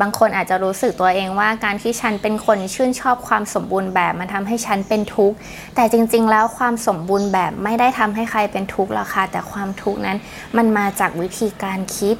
บางคนอาจจะรู้สึกตัวเองว่าการที่ฉันเป็นคนชื่นชอบความสมบูรณ์แบบมันทำให้ฉันเป็นทุกข์ แต่จริงๆ แล้วความสมบูรณ์แบบไม่ได้ทำให้ใครเป็นทุกข์หรอกค่ะแต่ความทุกข์นั้น มันมาจากวิธีการคิด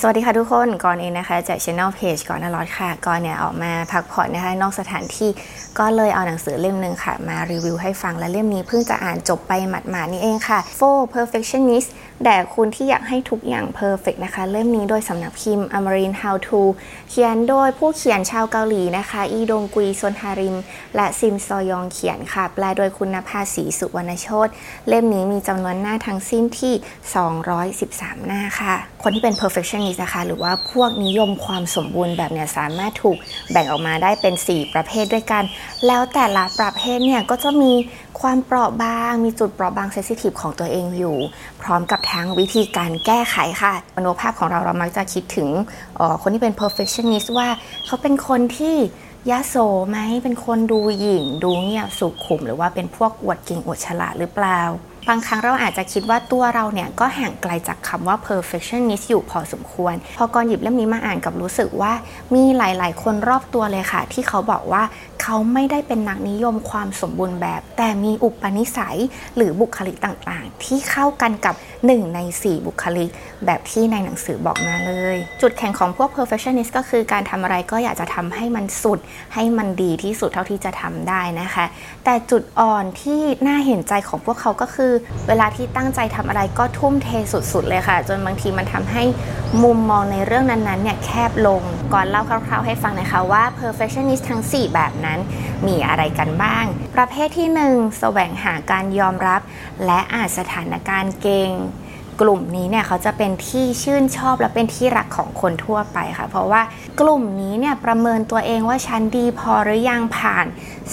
สวัสดีค่ะทุกคนก่อนเองนะคะจากช anel page ก่อนนะรอดค่ะก่อนเนี่ยออกมาพักผ่อนนะคะนอกสถานที่ก็เลยเอาหนังสือเล่มหนึ่งค่ะ มารีวิวให้ฟังและเล่มนี้เพิ่งจะอ่านจบไปหมาดๆนี่เองค่ะ For Perfectionist แด่คุณที่อยากให้ทุกอย่างเพอร์เฟกนะคะ เล่มนี้โดยสำนักพิมพ์ Amarin How to เขียนโดยผู้เขียนชาวเกาหลีนะคะ อีดงกุยซนฮาริม และซิมซอยองเขียนค่ะ แปลโดยคุณภาษีสุวรรณโชตเล่มนี้มีจำนวนหน้าทั้งสิ้นที่ 213 หน้าค่ะ คนที่เป็น perfectionist นะคะหรือว่าพวกนิยมความสมบูรณ์แบบเนี่ยสามารถถูกแบ่งออกมาได้เป็น 4 ประเภทด้วยกัน แล้วแต่ละประเภทเนี่ยก็จะมีความเปราะบาง มีจุดเปราะบางเซสซิทีฟของตัวเองอยู่ พร้อมกับทั้งวิธีการแก้ไขค่ะมโนภาพของเราเรามักจะคิดถึงคนที่เป็น perfectionist ว่าเขาเป็นคนที่ยาโสไหมเป็นคนดูหยิ่ง ดูเงียบสุขุม หรือว่าเป็นพวกอวดเก่งอวดฉลาดหรือเปล่า บางครั้งเราอาจจะคิดว่าตัวเราเนี่ยก็ห่างไกลจากคำว่า perfectionist อยู่พอสมควร พอก่อนหยิบเล่มนี้มาอ่านกับรู้สึกว่ามีหลาย ๆ คนรอบตัวเลยค่ะ ที่เขาบอกว่าเขาไม่ได้เป็นนักนิยมความสมบูรณ์แบบ แต่มีอุปนิสัยหรือบุคลิกต่าง ๆ ที่เข้ากันกับ 1 ใน 4 บุคลิก แบบที่ในหนังสือบอกมาเลย จุดแข็งของพวก perfectionist ก็คือการทำอะไรก็อยากจะทำให้มันสุด ให้มันดีที่สุดเท่าที่จะทำได้นะคะ แต่จุดอ่อนที่น่าเห็นใจของพวกเขาก็คือเวลาที่ตั้งใจทำอะไรก็ทุ่มเทสุดๆเลยค่ะ จนบางทีมันทำให้มุมมองในเรื่องนั้นๆเนี่ยแคบลงก่อนเล่าคร่าวๆให้ฟังนะคะว่า perfectionist ทั้ง 4 แบบนั้นมีอะไรกันบ้าง ประเภทที่ 1 แสวงหาการยอมรับ และอาจสถานการณ์เก่ง กลุ่มนี้เนี่ยเขาจะเป็นที่ชื่นชอบและเป็นที่รักของคนทั่วไปค่ะ เพราะว่ากลุ่มนี้เนี่ยประเมินตัวเองว่าฉันดีพอหรือยังผ่าน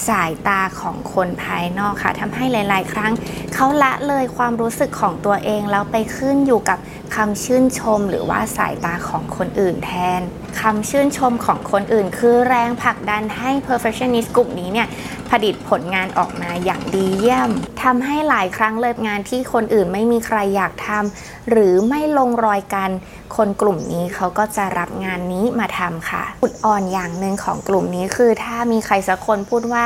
สายตาของคนภายนอกค่ะทำให้หลาย ๆ ครั้งเขาละเลยความรู้สึกของตัวเองแล้วไปขึ้นอยู่กับคำชื่นชม หรือว่าสายตาของคนอื่นแทน คำชื่นชมของคนอื่น คือแรงผลักดันให้ perfectionist กลุ่มนี้เนี่ยผลิตผลงานออกมาอย่างดีเยี่ยมทำให้หลายครั้งเลิกงานที่คนอื่นไม่มีใครอยากทำหรือไม่ลงรอยกัน คนกลุ่มนี้เขาก็จะรับงานนี้มาทำค่ะอุดอ่อนอย่างหนึ่งของกลุ่มนี้คือ ถ้ามีใครสักคนพูดว่า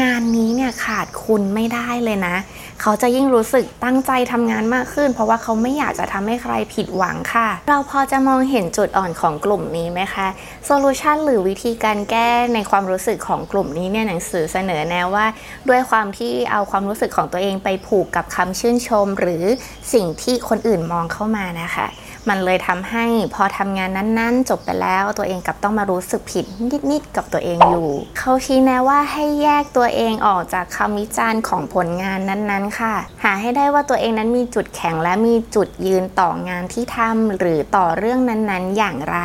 งานนี้เนี่ยขาดคุณไม่ได้เลยนะ เขาจะยิ่งรู้สึกตั้งใจทำงานมากขึ้น เพราะว่าเขาไม่อยากจะทำให้ใครผิดหวังค่ะ เราพอจะมองเห็นจุดอ่อนของกลุ่มนี้ไหมคะโซลูชันหรือวิธีการแก้ในความรู้สึกของกลุ่มนี้เนี่ยหนังสือเสนอแนวว่า ด้วยความที่เอาความรู้สึกของตัวเองไปผูกกับคำชื่นชม หรือสิ่งที่คนอื่นมองเข้ามานะคะ มันเลยทำให้พอทำงานนั้นๆ จบไปแล้วตัวเองกับต้องมารู้สึกผิดนิดๆกับตัวเองอยู่ เขาชี้แนะว่าให้แยกตัวเองออกจากคำวิจารณ์ของผลงานนั้นๆ ค่ะ หาให้ได้ว่าตัวเองนั้นมีจุดแข็งและมีจุดยืนต่องานที่ทำหรือต่อเรื่องนั้นๆ อย่างไร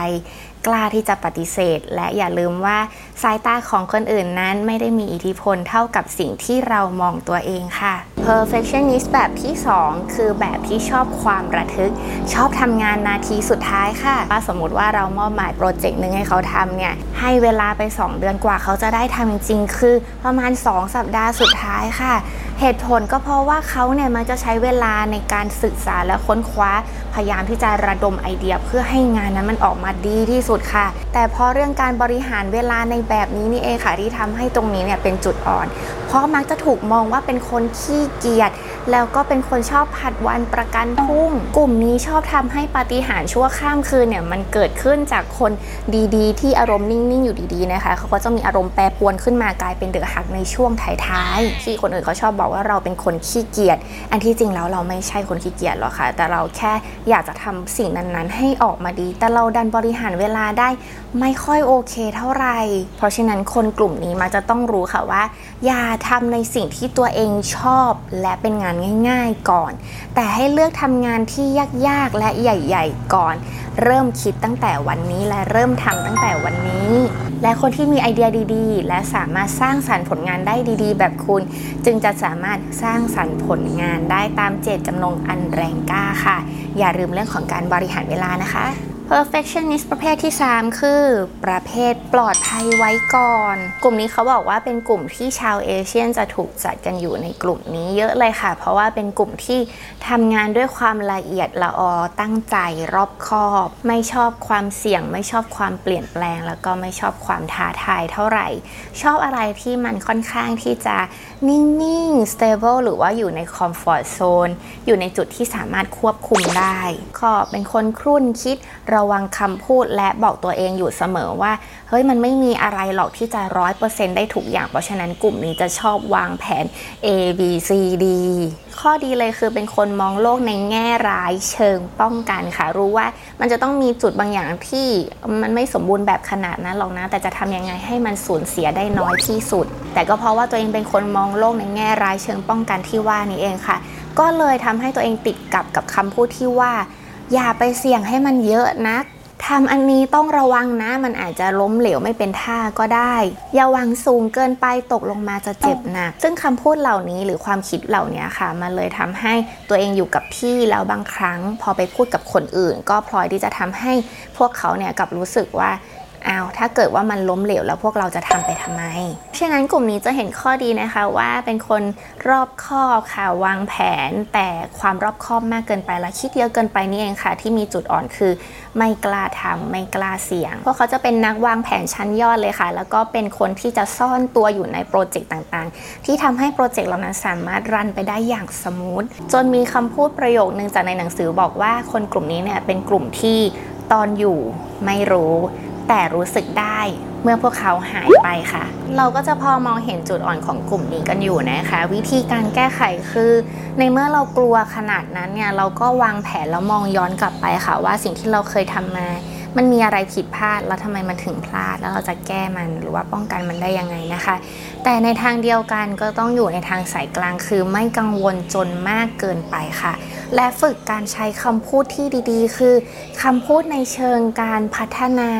กล้าที่จะปฏิเสธ และอย่าลืมว่าสายตาของคนอื่นนั้นไม่ได้มีอิทธิพลเท่ากับสิ่งที่เรามองตัวเองค่ะ perfectionist แบบที่ 2 คือแบบที่ชอบความระทึก ชอบทำงานนาทีสุดท้ายค่ะว่าสมมติว่าเรามอบหมายโปรเจกต์หนึ่งให้เขาทำเนี่ย ให้เวลาไป 2 เดือนกว่าเขาจะได้ทำจริงๆคือประมาณ 2 สัปดาห์สุดท้ายค่ะ เหตุผลก็เพราะว่าเขาเนี่ยมันจะใช้เวลาในการศึกษาและค้นคว้า พยายามที่จะระดมไอเดียเพื่อให้งานนั้นมันออกมาดีที่สุดค่ะ แต่พอเรื่องการบริหารเวลาในแบบนี้นี่เองค่ะที่ทำให้ตรงนี้เนี่ยเป็นจุดอ่อนเพราะมักจะถูกมองว่าเป็นคนขี้เกียจแล้วก็เป็นคนชอบผัดวันประกันพรุ่ง กลุ่มนี้ชอบทำให้ปาฏิหาริย์ชั่วข้ามคืนเนี่ยมันเกิดขึ้นจากคนดีๆ ที่อารมณ์นิ่งๆ อยู่ดีๆนะคะเขาก็จะมีอารมณ์แปรปรวนขึ้นมากลายเป็นเดือดหักในช่วงท้ายๆที่คนอื่นเขาชอบบอกว่าเราเป็นคนขี้เกียจอันที่จริงแล้วเราไม่ใช่คนขี้เกียจหรอกค่ะ แต่เราแค่อยากจะทำสิ่งนั้นๆ ให้ออกมาดี แต่เราดันบริหารเวลาได้ไม่ค่อยโอเคเท่าไหร่ เพราะฉะนั้นคนกลุ่มนี้มักจะต้องรู้ค่ะว่า อย่าทำในสิ่งที่ตัวเองชอบและเป็นงานง่ายๆก่อน แต่ให้เลือกทำงานที่ยากๆและใหญ่ ๆ ก่อน เริ่มคิดตั้งแต่วันนี้และเริ่มทำตั้งแต่วันนี้ และคนที่มีไอเดียดีๆ และสามารถสร้างสรรค์ผลงานได้ดีๆ แบบคุณ จึงจะสามารถสร้างสรรค์ผลงานได้ตามเจตจำนงอันแรงกล้าค่ะ อย่าลืมเรื่องของการบริหารเวลานะคะ perfectionist ประเภทที่ 3 คือ ประเภทปลอดภัยไว้ก่อน กลุ่มนี้เขาบอกว่าเป็นกลุ่มที่ชาวเอเชียนจะถูกจัดกันอยู่ในกลุ่มนี้เยอะเลยค่ะ เพราะว่าเป็นกลุ่มที่ทำงานด้วยความละเอียดละออตั้งใจรอบคอบ ไม่ชอบความเสี่ยง ไม่ชอบความเปลี่ยนแปลง แล้วก็ไม่ชอบความท้าทายเท่าไหร่ ชอบอะไรที่มันค่อนข้างที่จะนิ่งๆ stable หรือว่าอยู่ใน comfort zone อยู่ในจุดที่สามารถควบคุมได้ก็เป็นคนครุ่นคิดรระวังคำพูดและบอกตัวเองอยู่เสมอว่า เฮ้ยมันไม่มีอะไรหรอกที่จะร้อยเปอร์เซ็นต์ได้ถูกอย่าง เพราะฉะนั้นกลุ่มนี้จะชอบวางแผน A B C D ข้อดีเลยคือเป็นคนมองโลกในแง่ร้ายเชิงป้องกันค่ะ รู้ว่ามันจะต้องมีจุดบางอย่างที่มันไม่สมบูรณ์แบบขนาดนั้นหรอกนะ แต่จะทำยังไงให้มันสูญเสียได้น้อยที่สุด แต่ก็เพราะว่าตัวเองเป็นคนมองโลกในแง่ร้ายเชิงป้องกันที่ว่านี้เองค่ะ ก็เลยทำให้ตัวเองติดกับกับคำพูดที่ว่า อย่าไปเสี่ยงให้มันเยอะนักทำอันนี้ต้องระวังนะ มันอาจจะล้มเหลวไม่เป็นท่าก็ได้ อย่าวังสูงเกินไปตกลงมาจะเจ็บหนัก ซึ่งคำพูดเหล่านี้หรือความคิดเหล่านี้ค่ะ มันเลยทำให้ตัวเองอยู่กับที่แล้วบางครั้ง พอไปพูดกับคนอื่น ก็พลอยที่จะทำให้พวกเขาเนี่ยกับรู้สึกว่า อ้าวถ้าเกิดว่ามันล้มเหลวแล้วพวกเราจะทำไปทำไม ฉะนั้นกลุ่มนี้จะเห็นข้อดีนะคะว่าเป็นคนรอบคอบค่ะวางแผน แต่ความรอบคอบมากเกินไปและคิดเยอะเกินไปนี่เองค่ะ ที่มีจุดอ่อนคือไม่กล้าทำไม่กล้าเสี่ยง พวกเขาจะเป็นนักวางแผนชั้นยอดเลยค่ะ แล้วก็เป็นคนที่จะซ่อนตัวอยู่ในโปรเจกต์ต่างๆ ที่ทำให้โปรเจกต์เหล่านั้นสามารถรันไปได้อย่างสมูทจนมีคำพูดประโยคนึงจากในหนังสือบอกว่าคนกลุ่มนี้เนี่ยเป็นกลุ่มที่ตอนอยู่ไม่รู้ แต่รู้สึกได้เมื่อพวกเขาหายไปค่ะ เราก็จะพอมองเห็นจุดอ่อนของกลุ่มนี้กันอยู่นะคะ วิธีการแก้ไขคือ ในเมื่อเรากลัวขนาดนั้นเนี่ยเราก็วางแผนแล้วมองย้อนกลับไปค่ะ ว่าสิ่งที่เราเคยทำมา มันมีอะไรผิดพลาดแล้วทำไมมันถึงพลาด แล้วเราจะแก้มันหรือว่าป้องกันมันได้ยังไงนะคะ แต่ในทางเดียวกันก็ต้องอยู่ในทางสายกลางคือไม่กังวลจนมากเกินไปค่ะ และฝึกการใช้คำพูดที่ดีๆ คือคำพูดในเชิงการพัฒนา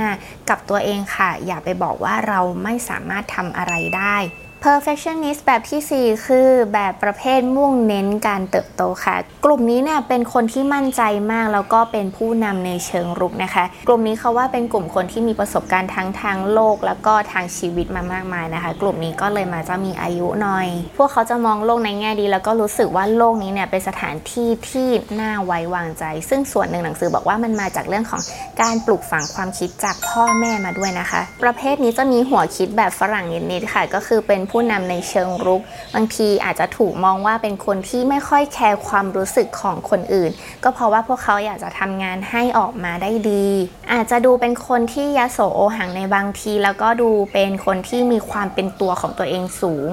กับตัวเองค่ะ อย่าไปบอกว่าเราไม่สามารถทำอะไรได้ perfectionist แบบที่ 4 คือแบบประเภทมุ่งเน้นการเติบโตค่ะ กลุ่มนี้เนี่ยเป็นคนที่มั่นใจมากแล้วก็เป็นผู้นำในเชิงรุกนะคะ กลุ่มนี้เขาว่าเป็นกลุ่มคนที่มีประสบการณ์ทั้งทางโลก แล้วก็ทางชีวิตมามากมายนะคะ กลุ่มนี้ก็เลยมาจะมีอายุหน่อย พวกเขาจะมองโลกในแง่ดี แล้วก็รู้สึกว่าโลกนี้เนี่ยเป็นสถานที่ที่น่าไว้วางใจ ซึ่งส่วนหนึ่งหนังสือบอกว่ามันมาจากเรื่องของการปลูกฝังความคิดจากพ่อแม่มาด้วยนะคะ ประเภทนี้จะมีหัวคิดแบบฝรั่งนิดๆค่ะ ก็คือเป็นผูู้้นำในเชิงรุก บางทีอาจจะถูกมองว่าเป็นคนที่ไม่ค่อยแคร์ความรู้สึกของคนอื่น ก็เพราะว่าพวกเขาอยากจะทำงานให้ออกมาได้ดี อาจจะดูเป็นคนที่ยโสโอหังในบางที แล้วก็ดูเป็นคนที่มีความเป็นตัวของตัวเองสูง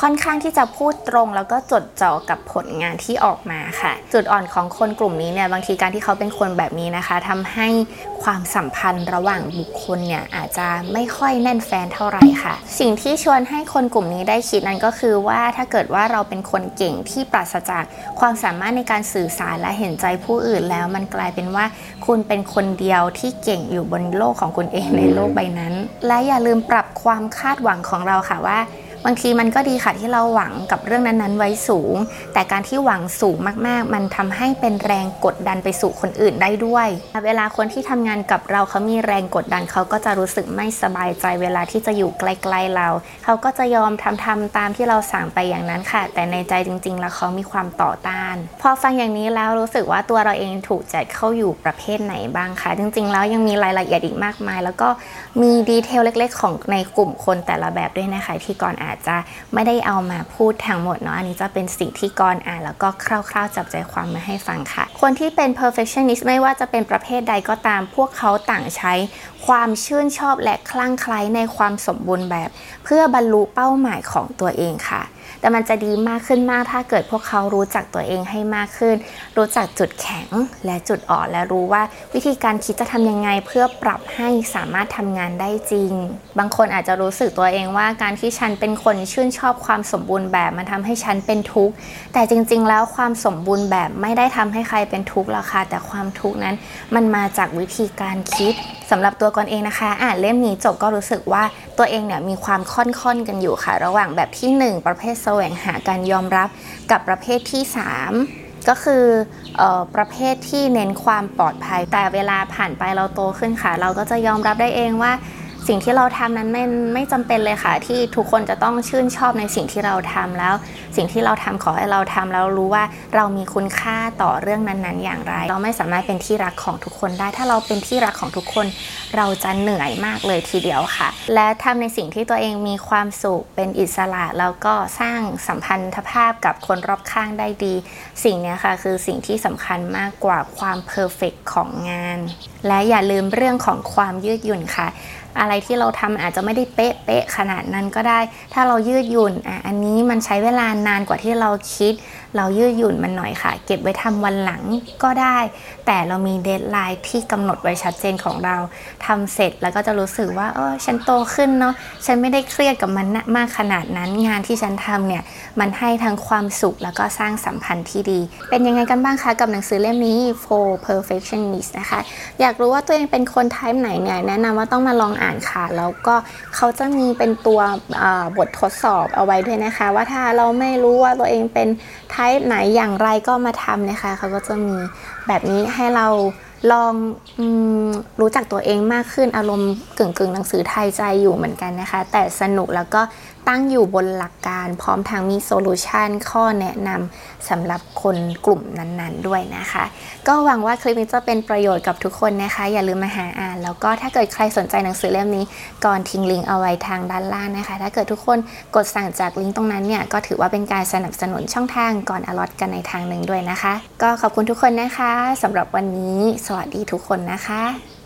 ค่อนข้างที่จะพูดตรงแล้วก็จดจ่อกับผลงานที่ออกมาค่ะ จุดอ่อนของคนกลุ่มนี้เนี่ยบางทีการที่เขาเป็นคนแบบนี้นะคะทำให้ความสัมพันธ์ระหว่างบุคคลเนี่ยอาจจะไม่ค่อยแน่นแฟนเท่าไหร่ค่ะ สิ่งที่ชวนให้คนกลุ่มนี้ได้คิดนั้นก็คือว่าถ้าเกิดว่าเราเป็นคนเก่งที่ปราศจากความสามารถในการสื่อสารและเห็นใจผู้อื่นแล้ว มันกลายเป็นว่าคุณเป็นคนเดียวที่เก่งอยู่บนโลกของคุณเองในโลกใบนั้น และอย่าลืมปรับความคาดหวังของเราค่ะว่า บางทีมันก็ดีค่ะที่เราหวังกับเรื่องนั้นๆ ไว้สูง แต่การที่หวังสูงมากๆ มันทำให้เป็นแรงกดดันไปสู่คนอื่นได้ด้วย เวลาคนที่ทำงานกับเราเขามีแรงกดดันเขาก็จะรู้สึกไม่สบายใจเวลาที่จะอยู่ใกล้ๆเรา เขาก็จะยอมทำทำตามที่เราสั่งไปอย่างนั้นค่ะ แต่ในใจจริง ๆ แล้วเขามีความต่อต้านพอฟังอย่างนี้แล้วรู้สึกว่าตัวเราเองถูกจัดเข้าอยู่ประเภทไหนบ้างคะจริงๆ แล้วยังมีรายละเอียดอีกมากมาย แล้วก็มีดีเทลเล็ก ๆ ของในกลุ่มคนแต่ละแบบด้วยนะคะ ที่ก่อนอาจจะไม่ได้เอามาพูดทั้งหมดเนาะอันนี้จะเป็นสิ่งที่กรอ่านแล้วก็คร่าวๆ จับใจความมาให้ฟังค่ะ คนที่เป็น perfectionist ไม่ว่าจะเป็นประเภทใดก็ตาม พวกเขาต่างใช้ ความชื่นชอบและคลั่งไคล้ในความสมบูรณ์แบบ เพื่อบรรลุเป้าหมายของตัวเองค่ะ แต่มันจะดีมากขึ้นมากถ้าเกิดพวกเขารู้จักตัวเองให้มากขึ้น รู้จักจุดแข็งและจุดอ่อนและรู้ว่าวิธีการคิดจะทำยังไงเพื่อปรับให้สามารถทำงานได้จริง บางคนอาจจะรู้สึกตัวเองว่าการที่ฉันเป็นคนชื่นชอบความสมบูรณ์แบบมันทำให้ฉันเป็นทุกข์แต่จริง ๆ แล้วความสมบูรณ์แบบไม่ได้ทำให้ใครเป็นทุกข์หรอกค่ะแต่ความทุกข์นั้น มันมาจากวิธีการคิดสำหรับตัวกอนเองนะคะ อ่านเล่มนี้จบก็รู้สึกว่าตัวเองเนี่ยมีความค่อนๆกันอยู่ค่ะ ระหว่างแบบที่ 1 ประเภทแสวงหาการยอมรับกับประเภทที่ 3 ก็คือออประเภทที่เน้นความปลอดภัย แต่เวลาผ่านไปเราโตขึ้นค่ะ เราก็จะยอมรับได้เองว่า สิ่งที่เราทำนั้นไม่ไม่จำเป็นเลยค่ะ ที่ทุกคนจะต้องชื่นชอบในสิ่งที่เราทำแล้ว สิ่งที่เราทำขอให้เราทำแล้วรู้ว่าเรามีคุณค่าต่อเรื่องนั้น ๆ อย่างไร เราไม่สามารถเป็นที่รักของทุกคนได้ ถ้าเราเป็นที่รักของทุกคน เราจะเหนื่อยมากเลยทีเดียวค่ะ และทำในสิ่งที่ตัวเองมีความสุขเป็นอิสระแล้วก็สร้างสัมพันธภาพกับคนรอบข้างได้ดี สิ่งเนี้ยค่ะคือสิ่งที่สำคัญมากกว่าความเพอร์เฟกของงาน และอย่าลืมเรื่องของความยืดหยุ่นค่ะ อะไรที่เราทำอาจจะไม่ได้เป๊ะเป๊ะขนาดนั้นก็ได้ ถ้าเรายืดหยุ่นอะอันนี้มันใช้เวลานานกว่าที่เราคิด เรายืดหยุ่นมันหน่อยค่ะ เก็บไว้ทำวันหลังก็ได้ แต่เรามี deadline ที่กำหนดไว้ชัดเจนของเราทำเสร็จแล้วก็จะรู้สึกว่าเออฉันโตขึ้นเนาะฉันไม่ได้เครียดกับมันมากขนาดนั้นงานที่ฉันทำเนี่ยมันให้ทั้งความสุขแล้วก็สร้างสัมพันธ์ที่ดี เป็นยังไงกันบ้างคะกับหนังสือเล่มนี้ For Perfectionist นะคะ อยากรู้ว่าตัวเองเป็นคน type ไหนเนี่ยแนะนำว่าต้องมาลองอ่านค่ะ แล้วก็เขาจะมีเป็นตัวบททดสอบเอาไว้ด้วยนะคะ ว่าถ้าเราไม่รู้ว่าตัวเองเป็น type ไหนอย่างไรก็มาทำนะคะเขาก็จะมีแบบนี้ให้เราลองอรู้จักตัวเองมากขึ้นอารมณ์กึ่งกึ่งๆหนังสือไทยใจอยู่เหมือนกันนะคะ แต่สนุกแล้วก็ ตั้งอยู่บนหลักการพร้อมทางมีโซลูชันข้อแนะนำสำหรับคนกลุ่มนั้นๆด้วยนะคะ ก็หวังว่าคลิปนี้จะเป็นประโยชน์กับทุกคนนะคะ อย่าลืมมาหาอ่าน แล้วก็ถ้าเกิดใครสนใจหนังสือเล่มนี้ก่อนทิ้งลิงก์เอาไว้ทางด้านล่างนะคะ ถ้าเกิดทุกคนกดสั่งจากลิงก์ตรงนั้นเนี่ยก็ถือว่าเป็นการสนับสนุนช่องทางก่อนอลอตกันในทางหนึ่งด้วยนะคะ ก็ขอบคุณทุกคนนะคะสำหรับวันนี้ สวัสดีทุกคนนะคะ